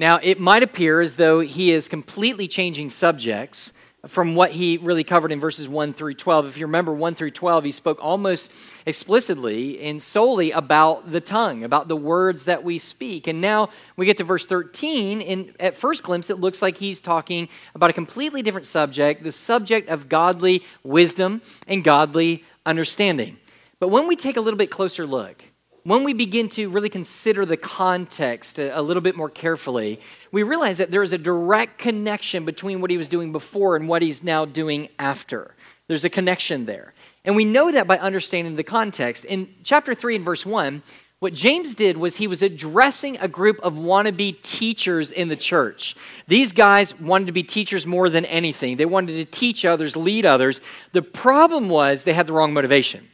Now, it might appear as though he is completely changing subjects from what he really covered in verses 1 through 12. If you remember 1 through 12, he spoke almost explicitly and solely about the tongue, about the words that we speak. And now we get to verse 13, and at first glimpse, it looks like he's talking about a completely different subject the subject of godly wisdom and godly understanding. But when we take a little bit closer look, when we begin to really consider the context a, a, little bit more carefully, we realize that there is a direct connection between what he was doing before and what he's now doing after. There's a connection there. And we know that by understanding the context. In chapter 3 and verse 1, what James did was he was addressing a group of wannabe teachers in the church. These guys wanted to be teachers more than anything. They wanted to teach others, lead others. The problem was they had the wrong motivation.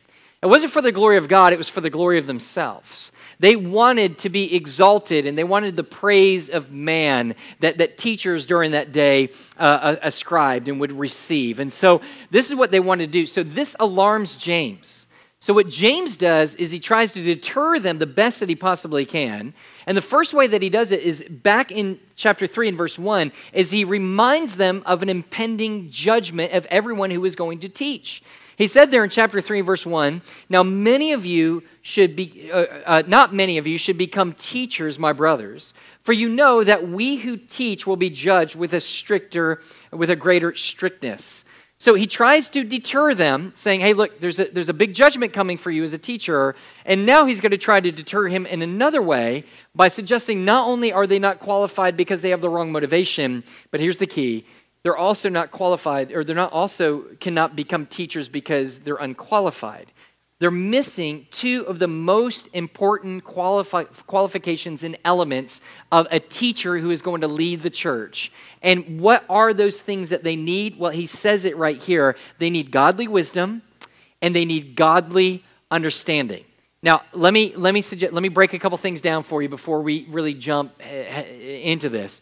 It wasn't for the glory of God, it was for the glory of themselves. They wanted to be exalted and they wanted the praise of man that, that teachers during that day uh, ascribed and would receive. And so this is what they wanted to do. So this alarms James. So what James does is he tries to deter them the best that he possibly can. And the first way that he does it is back in chapter 3 and verse 1 is he reminds them of an impending judgment of everyone who is going to teach. He said there in chapter 3, verse 1 Now, many of you should be, uh, uh, not many of you should become teachers, my brothers, for you know that we who teach will be judged with a stricter, with a greater strictness. So he tries to deter them, saying, Hey, look, there's a, there's a big judgment coming for you as a teacher. And now he's going to try to deter him in another way by suggesting not only are they not qualified because they have the wrong motivation, but here's the key they're also not qualified, or they're not also cannot become teachers because they're unqualified. They're missing two of the most important qualifi- qualifications and elements of a teacher who is going to lead the church. And what are those things that they need? Well, he says it right here. They need godly wisdom and they need godly understanding. Now, let me let me suggest, let me break a couple things down for you before we really jump eh, into this.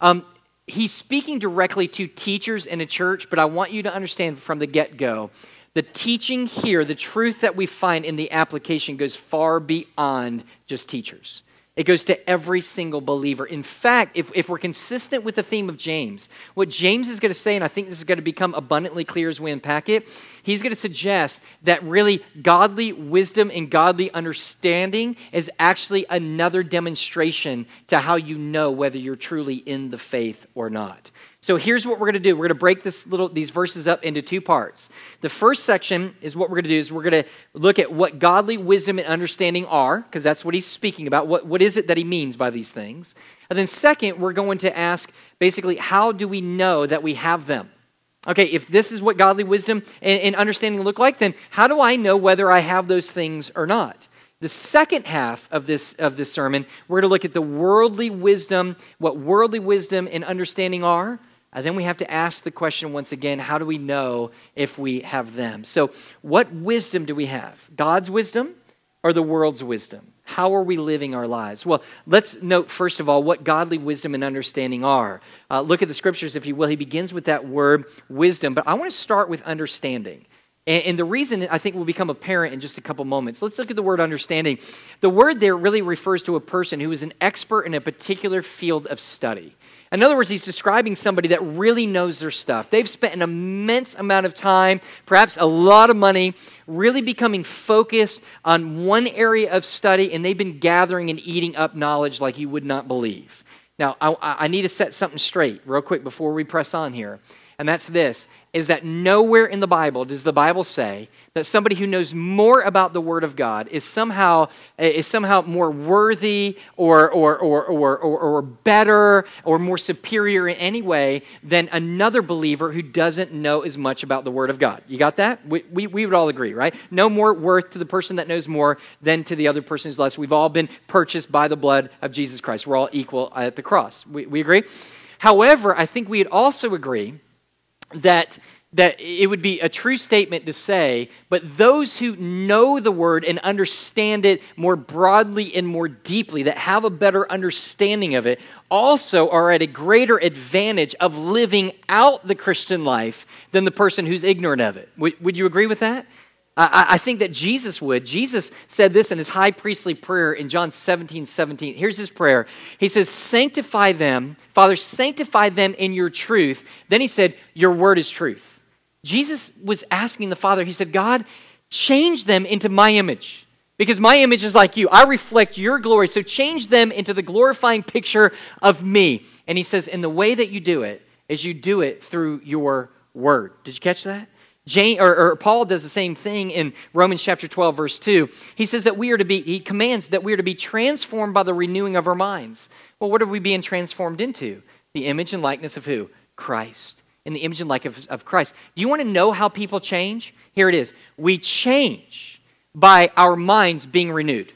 Um, he's speaking directly to teachers in a church, but I want you to understand from the get go the teaching here, the truth that we find in the application goes far beyond just teachers. It goes to every single believer. In fact, if, if we're consistent with the theme of James, what James is going to say, and I think this is going to become abundantly clear as we unpack it, he's going to suggest that really godly wisdom and godly understanding is actually another demonstration to how you know whether you're truly in the faith or not. So here's what we're going to do. We're going to break this little these verses up into two parts. The first section is what we're going to do is we're going to look at what godly wisdom and understanding are, because that's what he's speaking about. What, what is it that he means by these things? And then second, we're going to ask basically, how do we know that we have them? Okay, if this is what godly wisdom and, and understanding look like, then how do I know whether I have those things or not? The second half of this, of this sermon, we're going to look at the worldly wisdom, what worldly wisdom and understanding are, and then we have to ask the question once again how do we know if we have them? So, what wisdom do we have? God's wisdom or the world's wisdom? How are we living our lives? Well, let's note first of all what godly wisdom and understanding are. Uh, look at the scriptures, if you will. He begins with that word wisdom, but I want to start with understanding. And, and the reason I think will become apparent in just a couple moments. Let's look at the word understanding. The word there really refers to a person who is an expert in a particular field of study. In other words, he's describing somebody that really knows their stuff. They've spent an immense amount of time, perhaps a lot of money, really becoming focused on one area of study, and they've been gathering and eating up knowledge like you would not believe. Now, I, I need to set something straight real quick before we press on here, and that's this is that nowhere in the Bible does the Bible say that somebody who knows more about the Word of God is somehow, is somehow more worthy or, or, or, or, or, or better or more superior in any way than another believer who doesn't know as much about the Word of God. You got that? We, we, we would all agree, right? No more worth to the person that knows more than to the other person who's less. We've all been purchased by the blood of Jesus Christ. We're all equal at the cross. We, we agree? However, I think we'd also agree that that it would be a true statement to say, but those who know the word and understand it more broadly and more deeply, that have a better understanding of it, also are at a greater advantage of living out the Christian life than the person who's ignorant of it. Would, would you agree with that? I, I, think that Jesus would. Jesus said this in his high priestly prayer in John 17 17. Here's his prayer. He says, Sanctify them, Father, sanctify them in your truth. Then he said, Your word is truth. Jesus was asking the Father, He said, God, change them into my image. Because my image is like you. I reflect your glory. So change them into the glorifying picture of me. And he says, and the way that you do it is you do it through your word. Did you catch that? Or, or, Paul does the same thing in Romans chapter 12, verse 2. He says that we are to be, he commands that we are to be transformed by the renewing of our minds. Well, what are we being transformed into? The image and likeness of who? Christ. In the image and likeness of Christ. Do you want to know how people change? Here it is. We change by our minds being renewed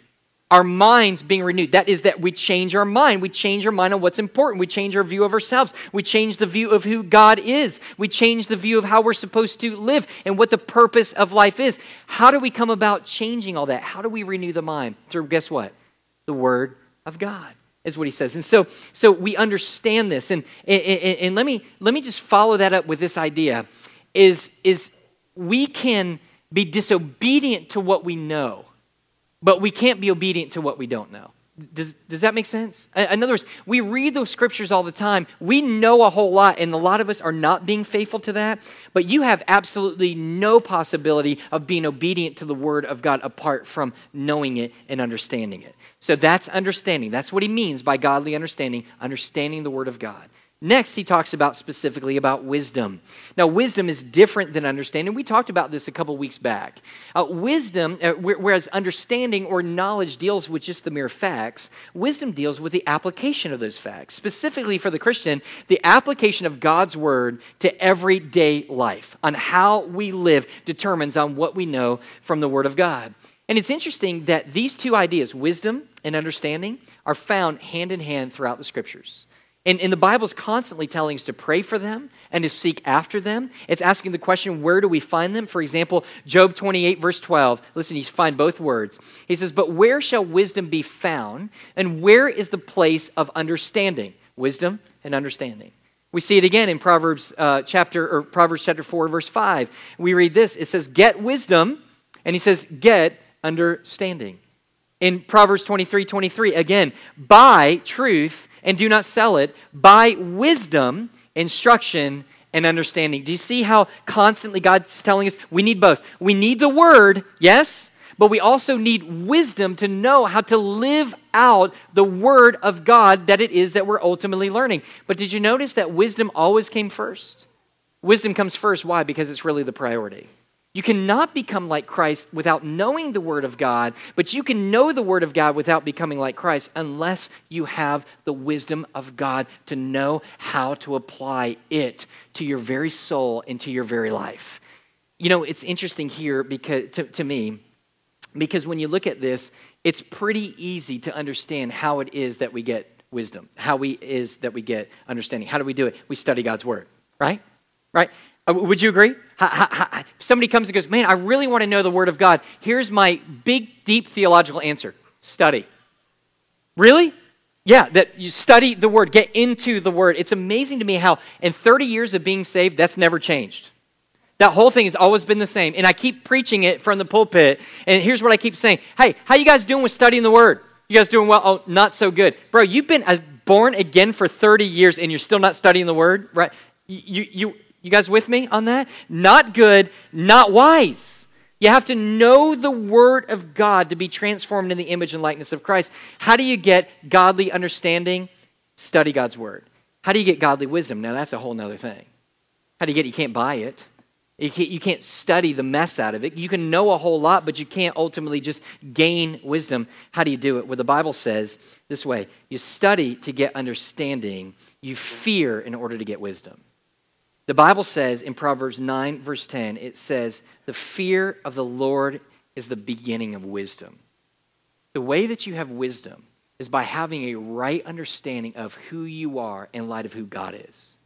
our minds being renewed. That is, that we change our mind. We change our mind on what's important. We change our view of ourselves. We change the view of who God is. We change the view of how we're supposed to live and what the purpose of life is. How do we come about changing all that? How do we renew the mind? Through, guess what? The Word of God is what he says. And so, so we understand this. And, and, and let, me, let me just follow that up with this idea is, is we can be disobedient to what we know but we can't be obedient to what we don't know. Does, does that make sense? In other words, we read those scriptures all the time. We know a whole lot, and a lot of us are not being faithful to that. But you have absolutely no possibility of being obedient to the word of God apart from knowing it and understanding it. So that's understanding. That's what he means by godly understanding, understanding the word of God. Next, he talks about specifically about wisdom. Now, wisdom is different than understanding. We talked about this a couple weeks back. Uh, wisdom, uh, whereas understanding or knowledge deals with just the mere facts, wisdom deals with the application of those facts. Specifically for the Christian, the application of God's word to everyday life, on how we live, determines on what we know from the word of God. And it's interesting that these two ideas, wisdom and understanding, are found hand in hand throughout the scriptures. And, and the Bible's constantly telling us to pray for them and to seek after them. It's asking the question, where do we find them? For example, Job 28, verse 12. Listen, you find both words. He says, But where shall wisdom be found? And where is the place of understanding? Wisdom and understanding. We see it again in Proverbs uh, chapter or Proverbs chapter 4, verse 5. We read this. It says, Get wisdom, and he says, Get understanding. In Proverbs 23, 23, again, buy truth and do not sell it buy wisdom, instruction, and understanding. Do you see how constantly God's telling us we need both? We need the word, yes, but we also need wisdom to know how to live out the word of God that it is that we're ultimately learning. But did you notice that wisdom always came first? Wisdom comes first. Why? Because it's really the priority. You cannot become like Christ without knowing the Word of God, but you can know the Word of God without becoming like Christ unless you have the wisdom of God to know how to apply it to your very soul and to your very life. You know, it's interesting here because to, to me, because when you look at this, it's pretty easy to understand how it is that we get wisdom, how we is that we get understanding. How do we do it? We study God's Word, right? Right? Uh, would you agree? Somebody comes and goes, Man, I really want to know the Word of God. Here's my big, deep theological answer study. Really? Yeah, that you study the Word, get into the Word. It's amazing to me how, in 30 years of being saved, that's never changed. That whole thing has always been the same. And I keep preaching it from the pulpit. And here's what I keep saying Hey, how you guys doing with studying the Word? You guys doing well? Oh, not so good. Bro, you've been born again for 30 years and you're still not studying the Word, right? You, you, you guys with me on that? Not good, not wise. You have to know the Word of God to be transformed in the image and likeness of Christ. How do you get godly understanding? Study God's Word. How do you get godly wisdom? Now, that's a whole other thing. How do you get it? You can't buy it. You can't, you can't study the mess out of it. You can know a whole lot, but you can't ultimately just gain wisdom. How do you do it? Well, the Bible says this way you study to get understanding, you fear in order to get wisdom. The Bible says in Proverbs 9, verse 10, it says, The fear of the Lord is the beginning of wisdom. The way that you have wisdom is by having a right understanding of who you are in light of who God is.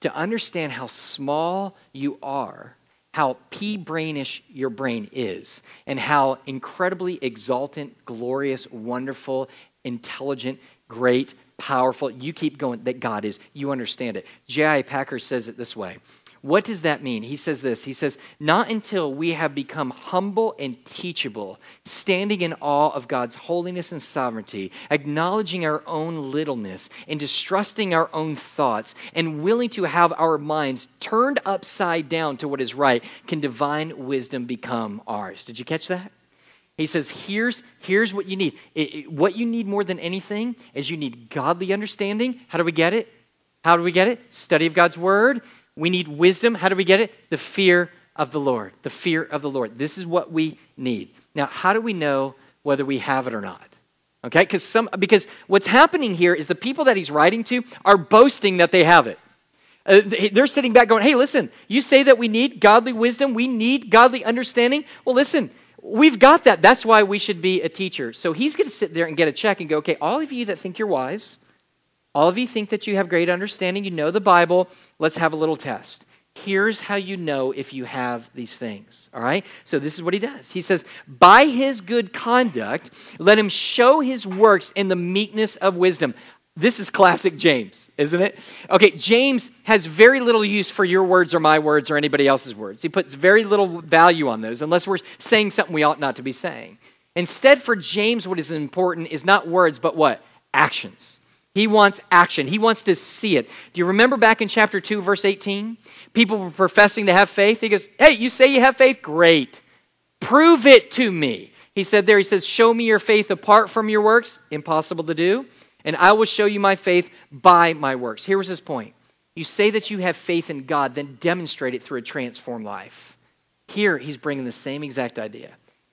To understand how small you are, how pea brainish your brain is, and how incredibly exultant, glorious, wonderful, intelligent, great, powerful. You keep going that God is. You understand it. J.I. Packer says it this way What does that mean? He says this He says, Not until we have become humble and teachable, standing in awe of God's holiness and sovereignty, acknowledging our own littleness, and distrusting our own thoughts, and willing to have our minds turned upside down to what is right, can divine wisdom become ours. Did you catch that? He says, here's, here's what you need. It, it, what you need more than anything is you need godly understanding. How do we get it? How do we get it? Study of God's word we need wisdom. How do we get it? The fear of the Lord. The fear of the Lord. This is what we need. Now, how do we know whether we have it or not? Okay? Because some because what's happening here is the people that he's writing to are boasting that they have it. Uh, they're sitting back going, "Hey, listen, you say that we need godly wisdom, we need godly understanding. Well, listen, we've got that. That's why we should be a teacher." So he's going to sit there and get a check and go, "Okay, all of you that think you're wise, all of you think that you have great understanding, you know the Bible. Let's have a little test. Here's how you know if you have these things. All right? So, this is what he does. He says, By his good conduct, let him show his works in the meekness of wisdom. This is classic James, isn't it? Okay, James has very little use for your words or my words or anybody else's words. He puts very little value on those unless we're saying something we ought not to be saying. Instead, for James, what is important is not words, but what? Actions. He wants action. He wants to see it. Do you remember back in chapter 2, verse 18? People were professing to have faith. He goes, Hey, you say you have faith? Great. Prove it to me. He said there, He says, Show me your faith apart from your works. Impossible to do. And I will show you my faith by my works. Here was his point. You say that you have faith in God, then demonstrate it through a transformed life. Here, he's bringing the same exact idea.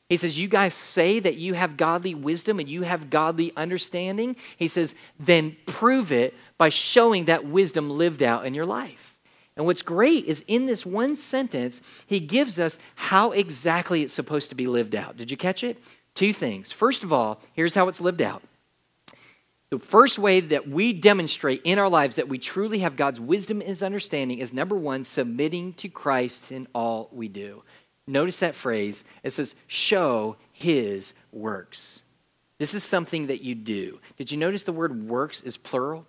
He says, You guys say that you have godly wisdom and you have godly understanding. He says, Then prove it by showing that wisdom lived out in your life. And what's great is in this one sentence, he gives us how exactly it's supposed to be lived out. Did you catch it? Two things. First of all, here's how it's lived out. The first way that we demonstrate in our lives that we truly have God's wisdom and his understanding is number one, submitting to Christ in all we do. Notice that phrase. It says, show his works. This is something that you do. Did you notice the word works is plural?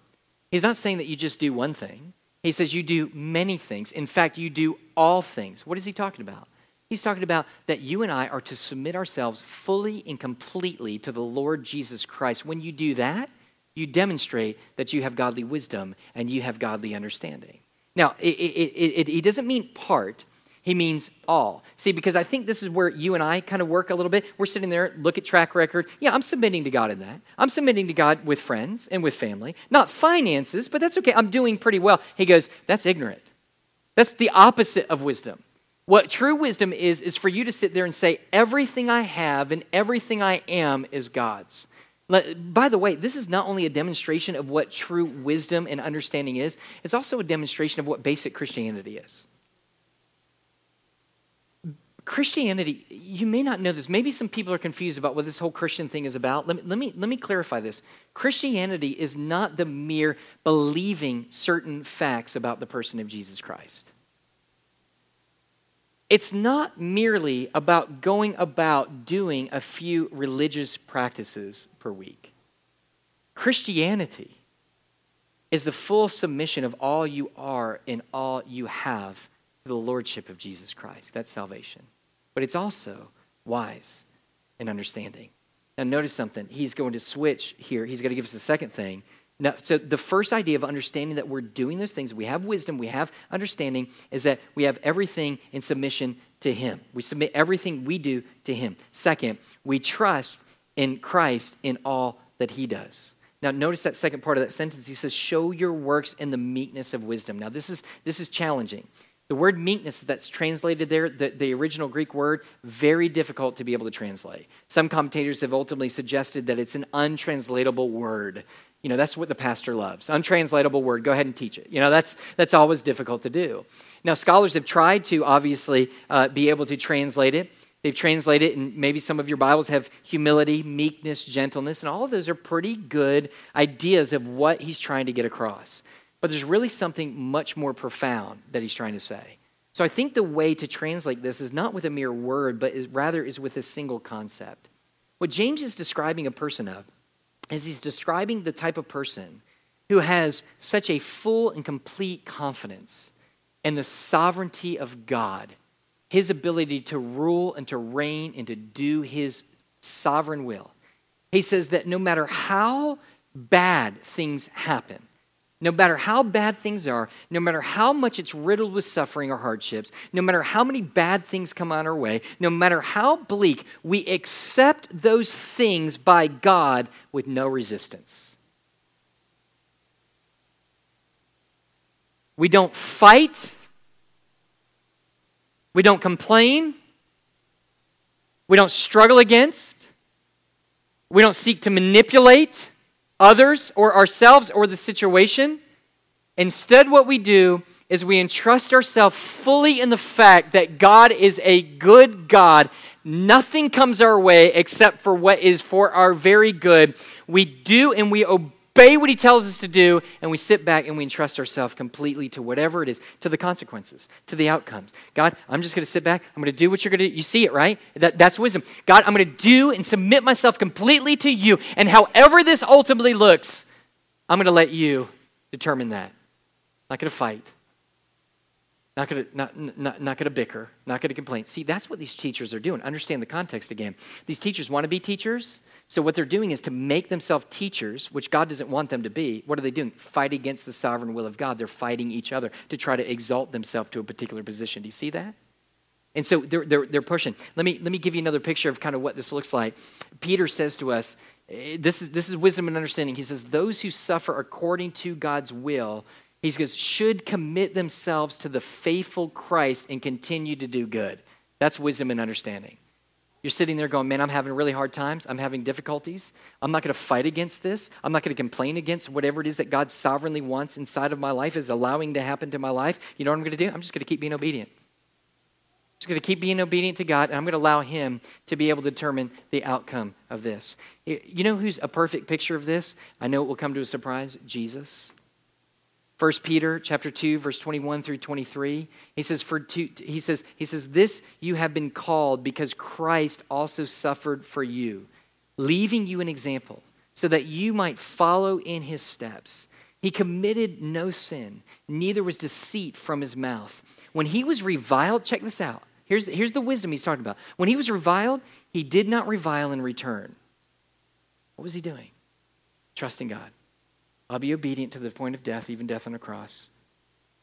He's not saying that you just do one thing. He says you do many things. In fact, you do all things. What is he talking about? He's talking about that you and I are to submit ourselves fully and completely to the Lord Jesus Christ. When you do that, you demonstrate that you have godly wisdom and you have godly understanding. Now, it, it, it, it doesn't mean part, he means all. See, because I think this is where you and I kind of work a little bit. We're sitting there, look at track record. Yeah, I'm submitting to God in that. I'm submitting to God with friends and with family. Not finances, but that's okay. I'm doing pretty well. He goes, that's ignorant. That's the opposite of wisdom. What true wisdom is, is for you to sit there and say, everything I have and everything I am is God's. By the way, this is not only a demonstration of what true wisdom and understanding is, it's also a demonstration of what basic Christianity is. Christianity, you may not know this. Maybe some people are confused about what this whole Christian thing is about. Let me, let me, let me clarify this. Christianity is not the mere believing certain facts about the person of Jesus Christ. It's not merely about going about doing a few religious practices per week. Christianity is the full submission of all you are and all you have to the Lordship of Jesus Christ. That's salvation but it's also wise and understanding. Now, notice something. He's going to switch here. He's going to give us a second thing. Now, so, the first idea of understanding that we're doing those things, we have wisdom, we have understanding, is that we have everything in submission to Him. We submit everything we do to Him. Second, we trust in Christ in all that He does. Now, notice that second part of that sentence. He says, Show your works in the meekness of wisdom. Now, this is, this is challenging the word meekness that's translated there, the, the, original Greek word, very difficult to be able to translate. Some commentators have ultimately suggested that it's an untranslatable word. You know, that's what the pastor loves. Untranslatable word. Go ahead and teach it. You know, that's, that's always difficult to do. Now, scholars have tried to obviously uh, be able to translate it. They've translated it, and maybe some of your Bibles have humility, meekness, gentleness, and all of those are pretty good ideas of what he's trying to get across. But there's really something much more profound that he's trying to say. So I think the way to translate this is not with a mere word, but is, rather is with a single concept. What James is describing a person of is he's describing the type of person who has such a full and complete confidence in the sovereignty of God, his ability to rule and to reign and to do his sovereign will. He says that no matter how bad things happen, no matter how bad things are, no matter how much it's riddled with suffering or hardships, no matter how many bad things come on our way, no matter how bleak, we accept those things by God with no resistance. We don't fight. We don't complain. We don't struggle against. We don't seek to manipulate others or ourselves or the situation. Instead, what we do is we entrust ourselves fully in the fact that God is a good God. Nothing comes our way except for what is for our very good. We do and we obey obey what he tells us to do, and we sit back and we entrust ourselves completely to whatever it is, to the consequences, to the outcomes. God, I'm just going to sit back. I'm going to do what you're going to do. You see it, right? That, that's wisdom. God, I'm going to do and submit myself completely to you. And however this ultimately looks, I'm going to let you determine that. Not going to fight. Not to not, not, not to bicker, not to complain. See, that's what these teachers are doing. Understand the context again. These teachers want to be teachers, so, what they're doing is to make themselves teachers, which God doesn't want them to be. What are they doing? Fight against the sovereign will of God. They're fighting each other to try to exalt themselves to a particular position. Do you see that? And so they're, they're, they're pushing. Let me, let me give you another picture of kind of what this looks like. Peter says to us, eh, this is, this is wisdom and understanding. He says, Those who suffer according to God's will, he says, should commit themselves to the faithful Christ and continue to do good. That's wisdom and understanding. You're sitting there going, man, I'm having really hard times. I'm having difficulties. I'm not going to fight against this. I'm not going to complain against whatever it is that God sovereignly wants inside of my life, is allowing to happen to my life. You know what I'm going to do? I'm just going to keep being obedient. I'm just going to keep being obedient to God, and I'm going to allow Him to be able to determine the outcome of this. You know who's a perfect picture of this? I know it will come to a surprise Jesus. 1 Peter chapter 2 verse 21 through 23 he says for two, he says he says this you have been called because Christ also suffered for you leaving you an example so that you might follow in his steps. He committed no sin neither was deceit from his mouth. When he was reviled check this out here's the, here's the wisdom he's talking about. When he was reviled he did not revile in return. What was he doing? Trusting God I'll be obedient to the point of death, even death on a cross.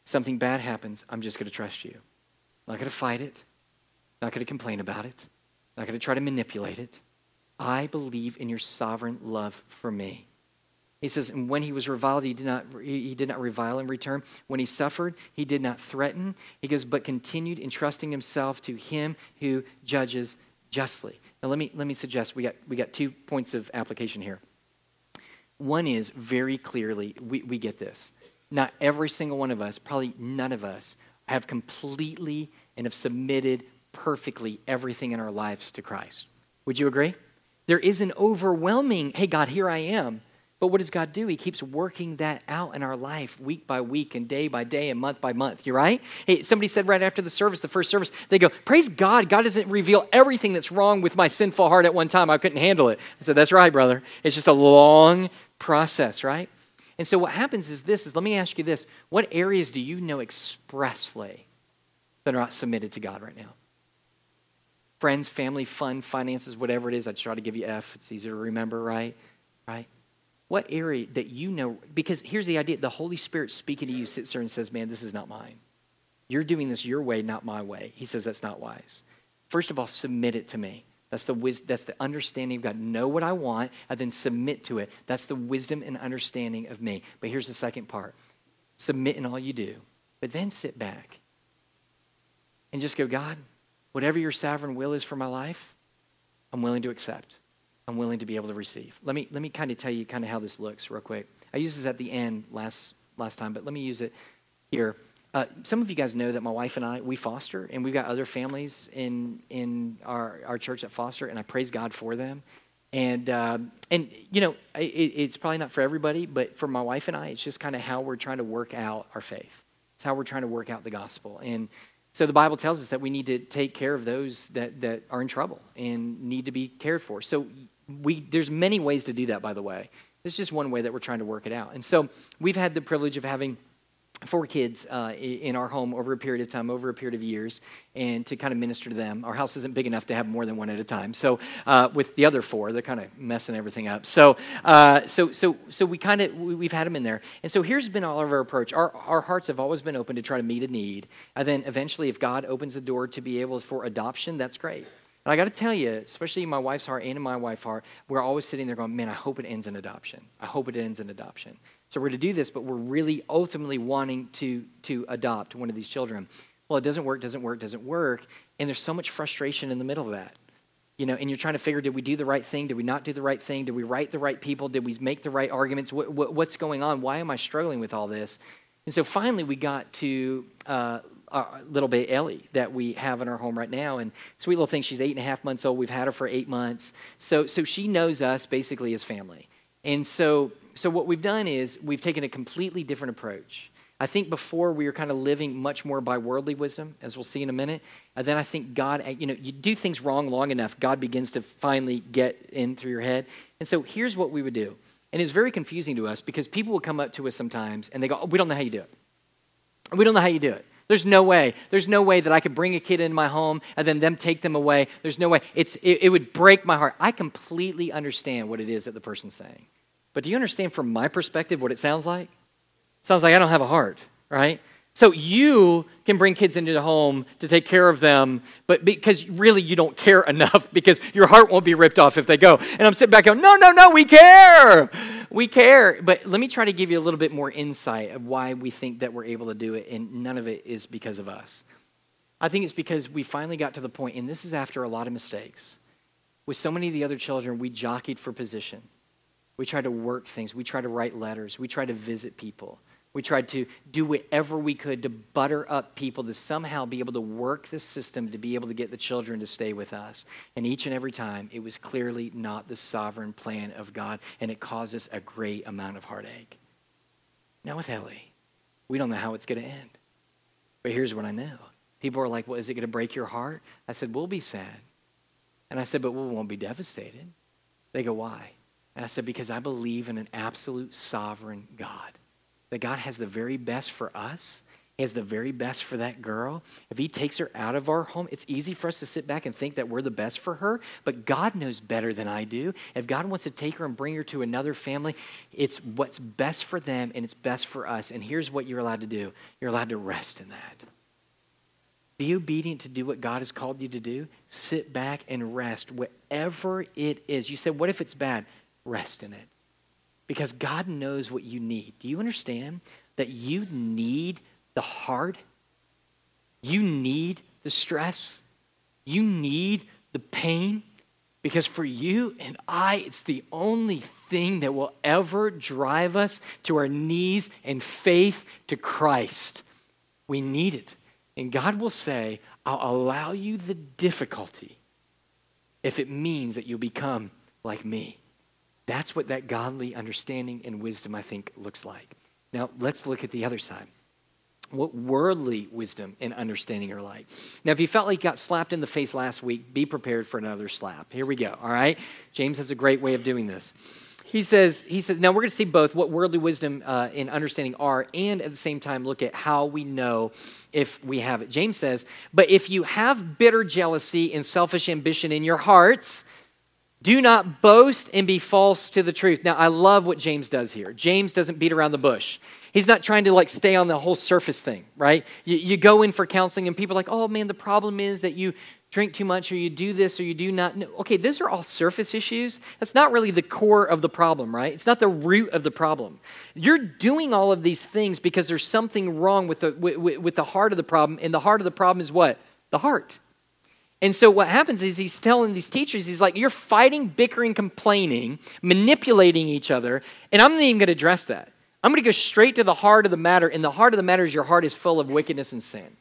Something bad happens, I'm just going to trust you. Not going to fight it. not going to complain about it. not going to try to manipulate it. I believe in your sovereign love for me. He says, and when he was reviled, he did not he did not revile in return. When he suffered, he did not threaten. He goes, but continued entrusting himself to him who judges justly. Now let me let me suggest we got we got two points of application here. One is very clearly, we, we get this. Not every single one of us, probably none of us, have completely and have submitted perfectly everything in our lives to Christ. Would you agree? There is an overwhelming, hey, God, here I am. But what does God do? He keeps working that out in our life week by week and day by day and month by month. You're right? Hey, somebody said right after the service, the first service, they go, Praise God, God doesn't reveal everything that's wrong with my sinful heart at one time. I couldn't handle it. I said, That's right, brother. It's just a long process, right? And so what happens is this is let me ask you this. What areas do you know expressly that are not submitted to God right now? Friends, family, fun, finances, whatever it is. I try to give you F. It's easier to remember, right? Right? What area that you know, because here's the idea the Holy Spirit speaking to you sits there and says, Man, this is not mine. You're doing this your way, not my way. He says that's not wise. First of all, submit it to me. That's the wisdom, that's the understanding of God. Know what I want and then submit to it. That's the wisdom and understanding of me. But here's the second part. Submit in all you do. But then sit back and just go, God, whatever your sovereign will is for my life, I'm willing to accept. I'm willing to be able to receive. Let me let me kind of tell you kind of how this looks real quick. I used this at the end last last time, but let me use it here. Uh, some of you guys know that my wife and I we foster, and we've got other families in in our our church that foster, and I praise God for them. And uh, and you know it, it's probably not for everybody, but for my wife and I, it's just kind of how we're trying to work out our faith. It's how we're trying to work out the gospel. And so the Bible tells us that we need to take care of those that that are in trouble and need to be cared for. So we there's many ways to do that. By the way, it's just one way that we're trying to work it out. And so we've had the privilege of having four kids uh, in our home over a period of time, over a period of years, and to kind of minister to them. Our house isn't big enough to have more than one at a time. So uh, with the other four, they're kind of messing everything up. So uh, so so so we kind of we've had them in there, and so here's been all of our approach. Our our hearts have always been open to try to meet a need, and then eventually, if God opens the door to be able for adoption, that's great. And I got to tell you, especially in my wife's heart and in my wife's heart, we're always sitting there going, man, I hope it ends in adoption. I hope it ends in adoption. So we're to do this, but we're really ultimately wanting to, to adopt one of these children. Well, it doesn't work, doesn't work, doesn't work. And there's so much frustration in the middle of that. You know, and you're trying to figure, did we do the right thing? Did we not do the right thing? Did we write the right people? Did we make the right arguments? What, what, what's going on? Why am I struggling with all this? And so finally we got to uh, our little baby Ellie that we have in our home right now. And sweet little thing, she's eight and a half months old. We've had her for eight months. So, so she knows us basically as family. And so so what we've done is we've taken a completely different approach. I think before we were kind of living much more by worldly wisdom, as we'll see in a minute. And then I think God, eh, you know, you do things wrong long enough, God begins to finally get in through your head. And so here's what we would do. And it's very confusing to us because people will come up to us sometimes and they go, oh, We don't know how you do it. We don't know how you do it. There's no way. There's no way that I could bring a kid in my home and then them take them away. There's no way. It's, it, it would break my heart. I completely understand what it is that the person's saying. But do you understand from my perspective what it sounds like? It sounds like I don't have a heart, right? So you can bring kids into the home to take care of them, but because really you don't care enough because your heart won't be ripped off if they go. And I'm sitting back going, no, no, no, we care. We care. But let me try to give you a little bit more insight of why we think that we're able to do it, and none of it is because of us. I think it's because we finally got to the point, and this is after a lot of mistakes. With so many of the other children, we jockeyed for position. We tried to work things. We tried to write letters. We tried to visit people. We tried to do whatever we could to butter up people to somehow be able to work the system to be able to get the children to stay with us. And each and every time, it was clearly not the sovereign plan of God, and it caused us a great amount of heartache. Now, with Ellie, we don't know how it's going to end. But here's what I know people are like, Well, is it going to break your heart? I said, We'll be sad. And I said, But we won't be devastated. They go, Why? And I said, because I believe in an absolute sovereign God. That God has the very best for us. He has the very best for that girl. If He takes her out of our home, it's easy for us to sit back and think that we're the best for her, but God knows better than I do. If God wants to take her and bring her to another family, it's what's best for them and it's best for us. And here's what you're allowed to do you're allowed to rest in that. Be obedient to do what God has called you to do. Sit back and rest, whatever it is. You said, What if it's bad? Rest in it. Because God knows what you need. Do you understand that you need the hard? You need the stress? You need the pain? Because for you and I, it's the only thing that will ever drive us to our knees in faith to Christ. We need it. And God will say, I'll allow you the difficulty if it means that you'll become like me. That's what that godly understanding and wisdom, I think, looks like. Now, let's look at the other side. What worldly wisdom and understanding are like. Now, if you felt like you got slapped in the face last week, be prepared for another slap. Here we go, all right? James has a great way of doing this. He says, he says, now we're going to see both what worldly wisdom uh, and understanding are, and at the same time look at how we know if we have it. James says, but if you have bitter jealousy and selfish ambition in your hearts, do not boast and be false to the truth. Now, I love what James does here. James doesn't beat around the bush. He's not trying to like stay on the whole surface thing, right? You, you go in for counseling and people are like, oh man, the problem is that you drink too much or you do this or you do not. No. Okay, those are all surface issues. That's not really the core of the problem, right? It's not the root of the problem. You're doing all of these things because there's something wrong with the, with, with the heart of the problem. And the heart of the problem is what? The heart. And so what happens is he's telling these teachers, he's like, you're fighting, bickering, complaining, manipulating each other, and I'm not even going to address that. I'm going to go straight to the heart of the matter, and the heart of the matter is your heart is full of wickedness and sin.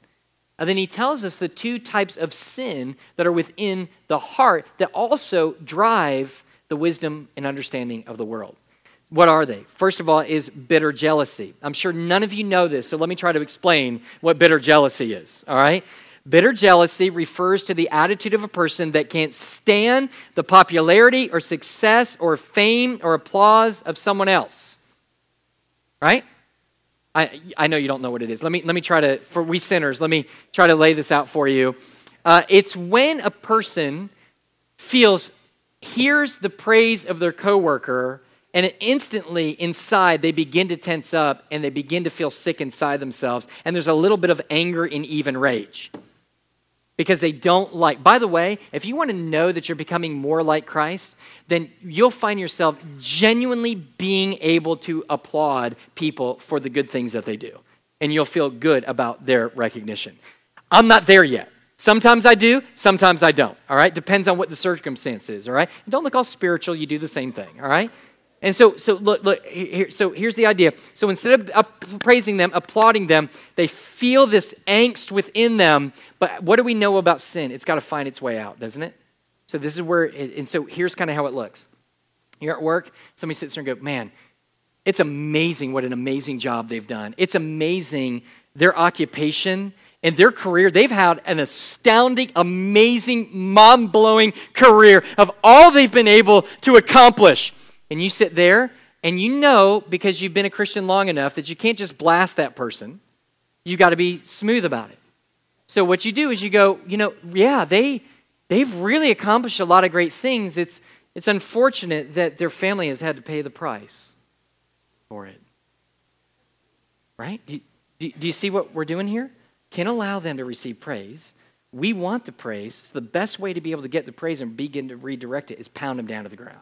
And then he tells us the two types of sin that are within the heart that also drive the wisdom and understanding of the world. What are they? First of all, is bitter jealousy. I'm sure none of you know this, so let me try to explain what bitter jealousy is, all right? Bitter jealousy refers to the attitude of a person that can't stand the popularity or success or fame or applause of someone else. Right? I, I know you don't know what it is. Let me, let me try to, for we sinners, let me try to lay this out for you. Uh, it's when a person feels, hears the praise of their coworker, and instantly inside they begin to tense up and they begin to feel sick inside themselves. And there's a little bit of anger and even rage because they don't like. By the way, if you want to know that you're becoming more like Christ, then you'll find yourself genuinely being able to applaud people for the good things that they do. And you'll feel good about their recognition. I'm not there yet. Sometimes I do, sometimes I don't. All right? Depends on what the circumstance is. All right? And don't look all spiritual, you do the same thing. All right? And so, so look, look here, so here's the idea. So instead of praising them, applauding them, they feel this angst within them. But what do we know about sin? It's got to find its way out, doesn't it? So this is where, it, and so here's kind of how it looks. You're at work, somebody sits there and go, man, it's amazing what an amazing job they've done. It's amazing their occupation and their career. They've had an astounding, amazing, mind blowing career of all they've been able to accomplish and you sit there and you know because you've been a Christian long enough that you can't just blast that person. You got to be smooth about it. So what you do is you go, you know, yeah, they they've really accomplished a lot of great things. It's it's unfortunate that their family has had to pay the price for it. Right? Do, do, do you see what we're doing here? Can allow them to receive praise. We want the praise. So the best way to be able to get the praise and begin to redirect it is pound them down to the ground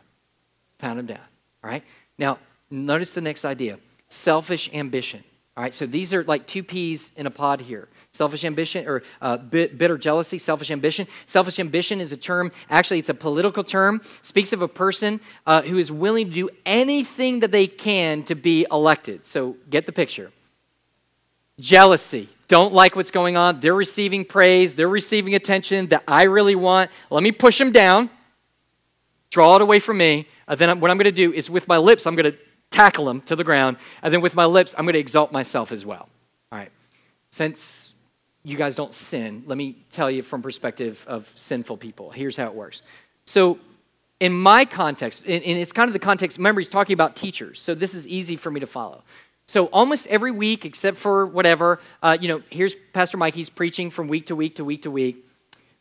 pound them down. All right? Now, notice the next idea selfish ambition. All right? So these are like two peas in a pod here. Selfish ambition or uh, bitter jealousy, selfish ambition. Selfish ambition is a term, actually, it's a political term, speaks of a person uh, who is willing to do anything that they can to be elected. So get the picture. Jealousy. Don't like what's going on. They're receiving praise. They're receiving attention that I really want. Let me push them down, draw it away from me, uh, then what I'm going to do is with my lips, I'm going to tackle them to the ground. And then with my lips, I'm going to exalt myself as well. All right. Since you guys don't sin, let me tell you from perspective of sinful people. Here's how it works. So in my context, and it's kind of the context, remember, he's talking about teachers. So this is easy for me to follow. So almost every week, except for whatever, uh, you know, here's Pastor Mike. He's preaching from week to week to week to week.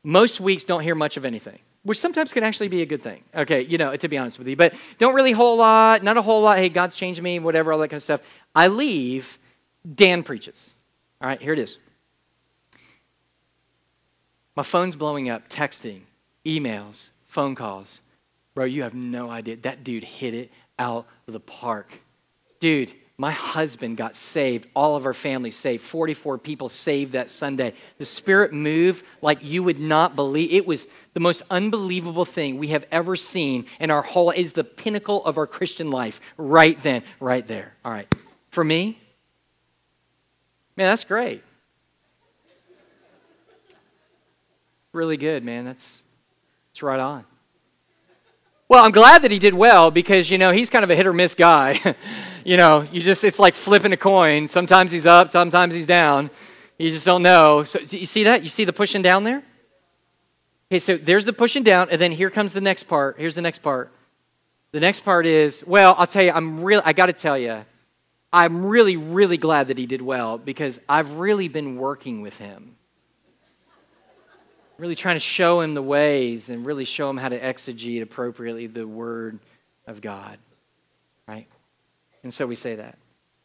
Most weeks don't hear much of anything which sometimes can actually be a good thing. Okay, you know, to be honest with you, but don't really whole lot, not a whole lot. Hey, God's changed me, whatever, all that kind of stuff. I leave. Dan preaches. All right, here it is. My phone's blowing up, texting, emails, phone calls. Bro, you have no idea. That dude hit it out of the park. Dude, my husband got saved. All of our family saved. 44 people saved that Sunday. The Spirit moved like you would not believe. It was the most unbelievable thing we have ever seen in our whole is the pinnacle of our Christian life right then, right there. All right. For me, man, that's great. Really good, man. That's, that's right on. Well, I'm glad that he did well because, you know, he's kind of a hit or miss guy. you know, you just, it's like flipping a coin. Sometimes he's up, sometimes he's down. You just don't know. So, you see that? You see the pushing down there? Okay, so there's the pushing down, and then here comes the next part. Here's the next part. The next part is, well, I'll tell you, I'm really, I got to tell you, I'm really, really glad that he did well because I've really been working with him. Really trying to show him the ways and really show him how to exegete appropriately the Word of God. Right? And so we say that.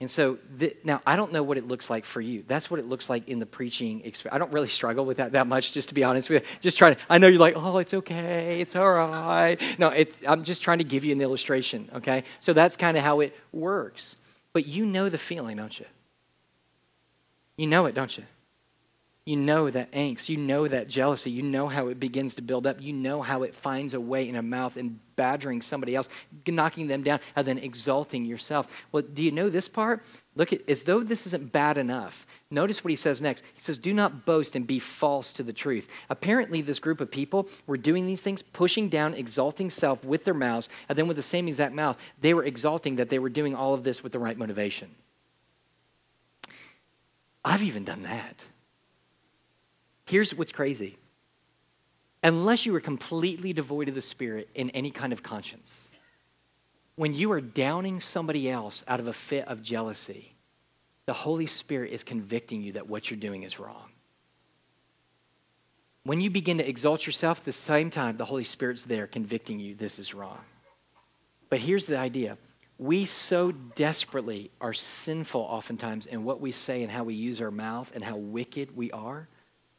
And so now I don't know what it looks like for you. That's what it looks like in the preaching experience. I don't really struggle with that that much, just to be honest with you. Just trying to, I know you're like, oh, it's okay, it's all right. No, it's, I'm just trying to give you an illustration, okay? So that's kind of how it works. But you know the feeling, don't you? You know it, don't you? You know that angst. You know that jealousy. You know how it begins to build up. You know how it finds a way in a mouth and badgering somebody else, knocking them down, and then exalting yourself. Well, do you know this part? Look at as though this isn't bad enough. Notice what he says next. He says, Do not boast and be false to the truth. Apparently, this group of people were doing these things, pushing down, exalting self with their mouths, and then with the same exact mouth, they were exalting that they were doing all of this with the right motivation. I've even done that. Here's what's crazy unless you are completely devoid of the Spirit in any kind of conscience, when you are downing somebody else out of a fit of jealousy, the Holy Spirit is convicting you that what you're doing is wrong. When you begin to exalt yourself, at the same time, the Holy Spirit's there convicting you this is wrong. But here's the idea we so desperately are sinful oftentimes in what we say and how we use our mouth and how wicked we are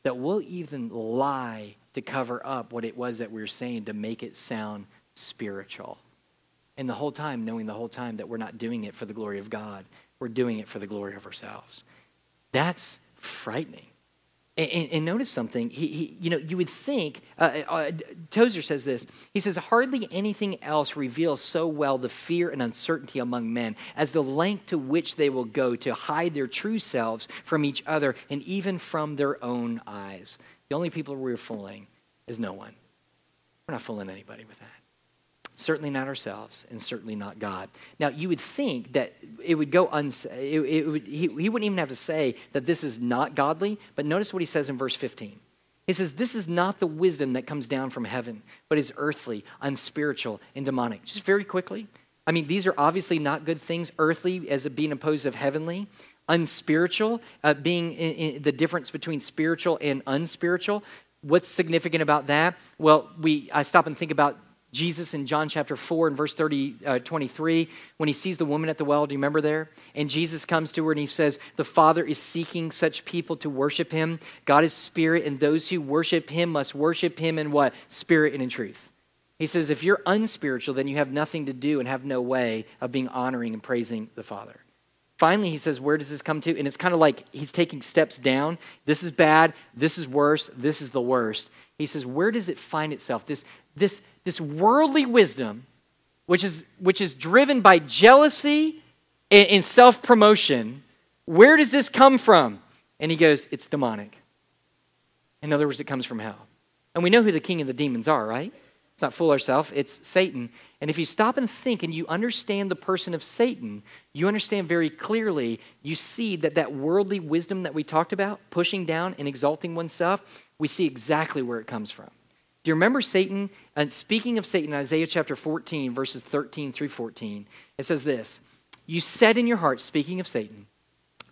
that we'll even lie to cover up what it was that we were saying to make it sound spiritual. And the whole time, knowing the whole time that we're not doing it for the glory of God, we're doing it for the glory of ourselves. That's frightening. And, and, notice something. He, he, you know, you would think, uh, uh, Tozer says this. He says, hardly anything else reveals so well the fear and uncertainty among men as the length to which they will go to hide their true selves from each other and even from their own eyes. The only people we're fooling is no one. We're not fooling anybody with that. Certainly not ourselves, and certainly not God. Now, you would think that it would go uns- it, it would, he, he wouldn't even have to say that this is not godly, but notice what he says in verse 15. He says, This is not the wisdom that comes down from heaven, but is earthly, unspiritual, and demonic. Just very quickly. I mean, these are obviously not good things. Earthly as being opposed of heavenly. Unspiritual, uh, being in, in the difference between spiritual and unspiritual. What's significant about that? Well, we I stop and think about Jesus in John chapter 4 and verse 30, uh, 23, when he sees the woman at the well, do you remember there? And Jesus comes to her and he says, The Father is seeking such people to worship him. God is spirit, and those who worship him must worship him in what? Spirit and in truth. He says, If you're unspiritual, then you have nothing to do and have no way of being honoring and praising the Father. Finally, he says, Where does this come to? And it's kind of like he's taking steps down. This is bad. This is worse. This is the worst. He says, Where does it find itself? This, this, this worldly wisdom, which is, which is driven by jealousy and, and self promotion, where does this come from? And he goes, It's demonic. In other words, it comes from hell. And we know who the king of the demons are, right? Let's not fool ourselves. It's Satan. And if you stop and think and you understand the person of Satan, you understand very clearly, you see that that worldly wisdom that we talked about, pushing down and exalting oneself, we see exactly where it comes from. Do you remember Satan? And speaking of Satan, in Isaiah chapter 14, verses 13 through 14, it says this You said in your heart, speaking of Satan,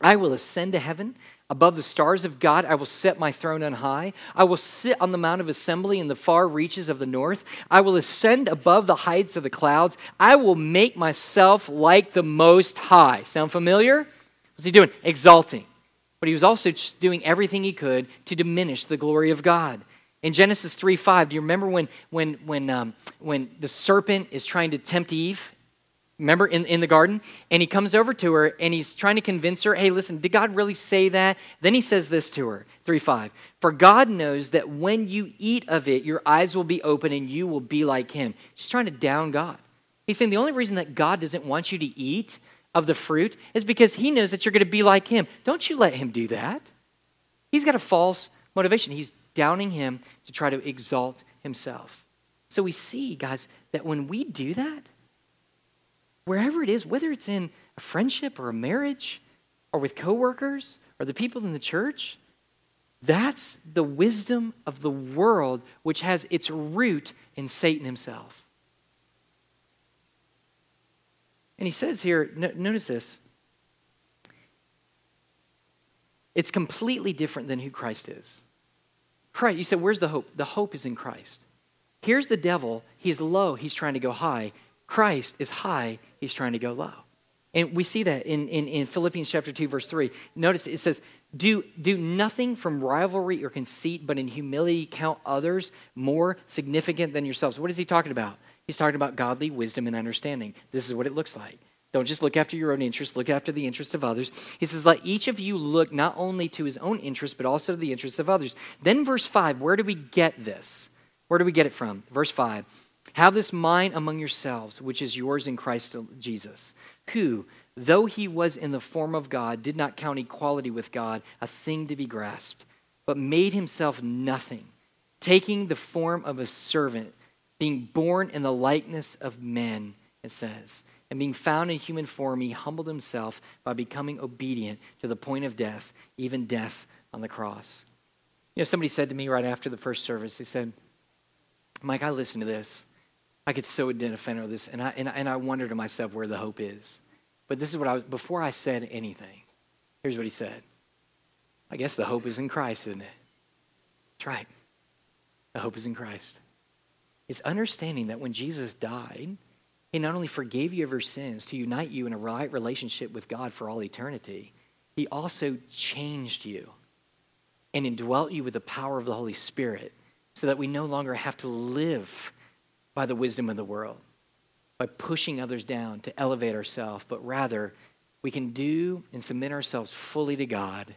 I will ascend to heaven. Above the stars of God, I will set my throne on high. I will sit on the Mount of Assembly in the far reaches of the north. I will ascend above the heights of the clouds. I will make myself like the Most High. Sound familiar? What's he doing? Exalting. But he was also doing everything he could to diminish the glory of God. In Genesis 3 5, do you remember when, when, when, um, when the serpent is trying to tempt Eve? Remember in, in the garden? And he comes over to her and he's trying to convince her, hey, listen, did God really say that? Then he says this to her 3 5. For God knows that when you eat of it, your eyes will be open and you will be like him. She's trying to down God. He's saying the only reason that God doesn't want you to eat of the fruit is because he knows that you're going to be like him. Don't you let him do that. He's got a false motivation. He's downing him to try to exalt himself. So we see, guys, that when we do that, wherever it is, whether it's in a friendship or a marriage or with coworkers or the people in the church, that's the wisdom of the world which has its root in Satan himself. And he says here, notice this. It's completely different than who Christ is. Christ, you said, where's the hope? The hope is in Christ. Here's the devil. He's low, he's trying to go high. Christ is high, he's trying to go low. And we see that in, in, in Philippians chapter 2, verse 3. Notice it says, do, do nothing from rivalry or conceit, but in humility count others more significant than yourselves. What is he talking about? He's talking about godly wisdom and understanding. This is what it looks like. Don't just look after your own interests, look after the interest of others. He says, Let each of you look not only to his own interest, but also to the interests of others. Then, verse 5, where do we get this? Where do we get it from? Verse 5 Have this mind among yourselves, which is yours in Christ Jesus, who, though he was in the form of God, did not count equality with God a thing to be grasped, but made himself nothing, taking the form of a servant, being born in the likeness of men, it says and being found in human form, he humbled himself by becoming obedient to the point of death, even death on the cross. You know, somebody said to me right after the first service, they said, Mike, I listened to this. I could so identify with this, and I, and, I, and I wonder to myself where the hope is. But this is what I was, before I said anything, Here's what he said I guess the hope is in Christ, isn't it? That's right. The hope is in Christ. It's understanding that when Jesus died, he not only forgave you of your sins to unite you in a right relationship with God for all eternity, he also changed you and indwelt you with the power of the Holy Spirit so that we no longer have to live by the wisdom of the world, by pushing others down to elevate ourselves, but rather we can do and submit ourselves fully to God,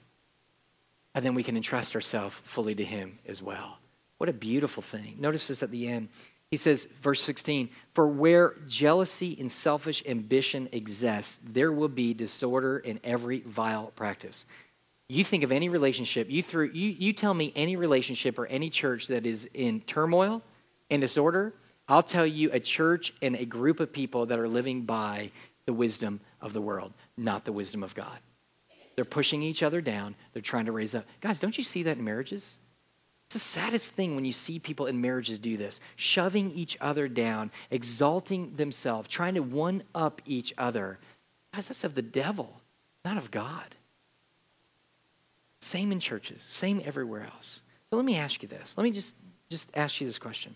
and then we can entrust ourselves fully to Him as well. What a beautiful thing. Notice this at the end. He says, verse 16, for where jealousy and selfish ambition exist, there will be disorder in every vile practice. You think of any relationship, you, through, you, you tell me any relationship or any church that is in turmoil and disorder, I'll tell you a church and a group of people that are living by the wisdom of the world, not the wisdom of God. They're pushing each other down, they're trying to raise up. Guys, don't you see that in marriages? The saddest thing when you see people in marriages do this, shoving each other down, exalting themselves, trying to one up each other. Guys, that's of the devil, not of God. Same in churches, same everywhere else. So let me ask you this. Let me just, just ask you this question.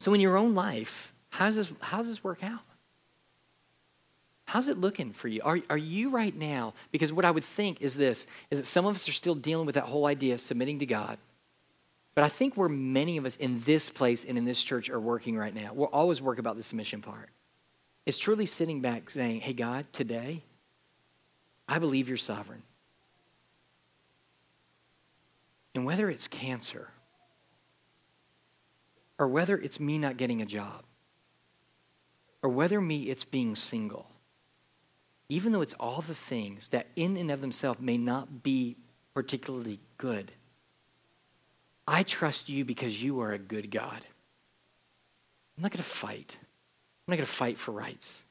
So in your own life, how does this, how does this work out? How's it looking for you? Are, are you right now? Because what I would think is this is that some of us are still dealing with that whole idea of submitting to God. But I think where many of us in this place and in this church are working right now, we'll always work about the submission part. It's truly sitting back saying, Hey, God, today, I believe you're sovereign. And whether it's cancer, or whether it's me not getting a job, or whether me it's being single, even though it's all the things that in and of themselves may not be particularly good, I trust you because you are a good God. I'm not going to fight. I'm not going to fight for rights.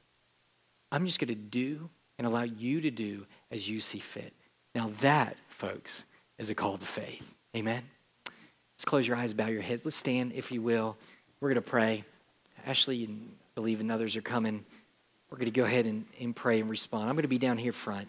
I'm just going to do and allow you to do as you see fit. Now, that, folks, is a call to faith. Amen? Let's close your eyes, bow your heads. Let's stand, if you will. We're going to pray. Ashley and Believe and others are coming. We're going to go ahead and, and pray and respond. I'm going to be down here front.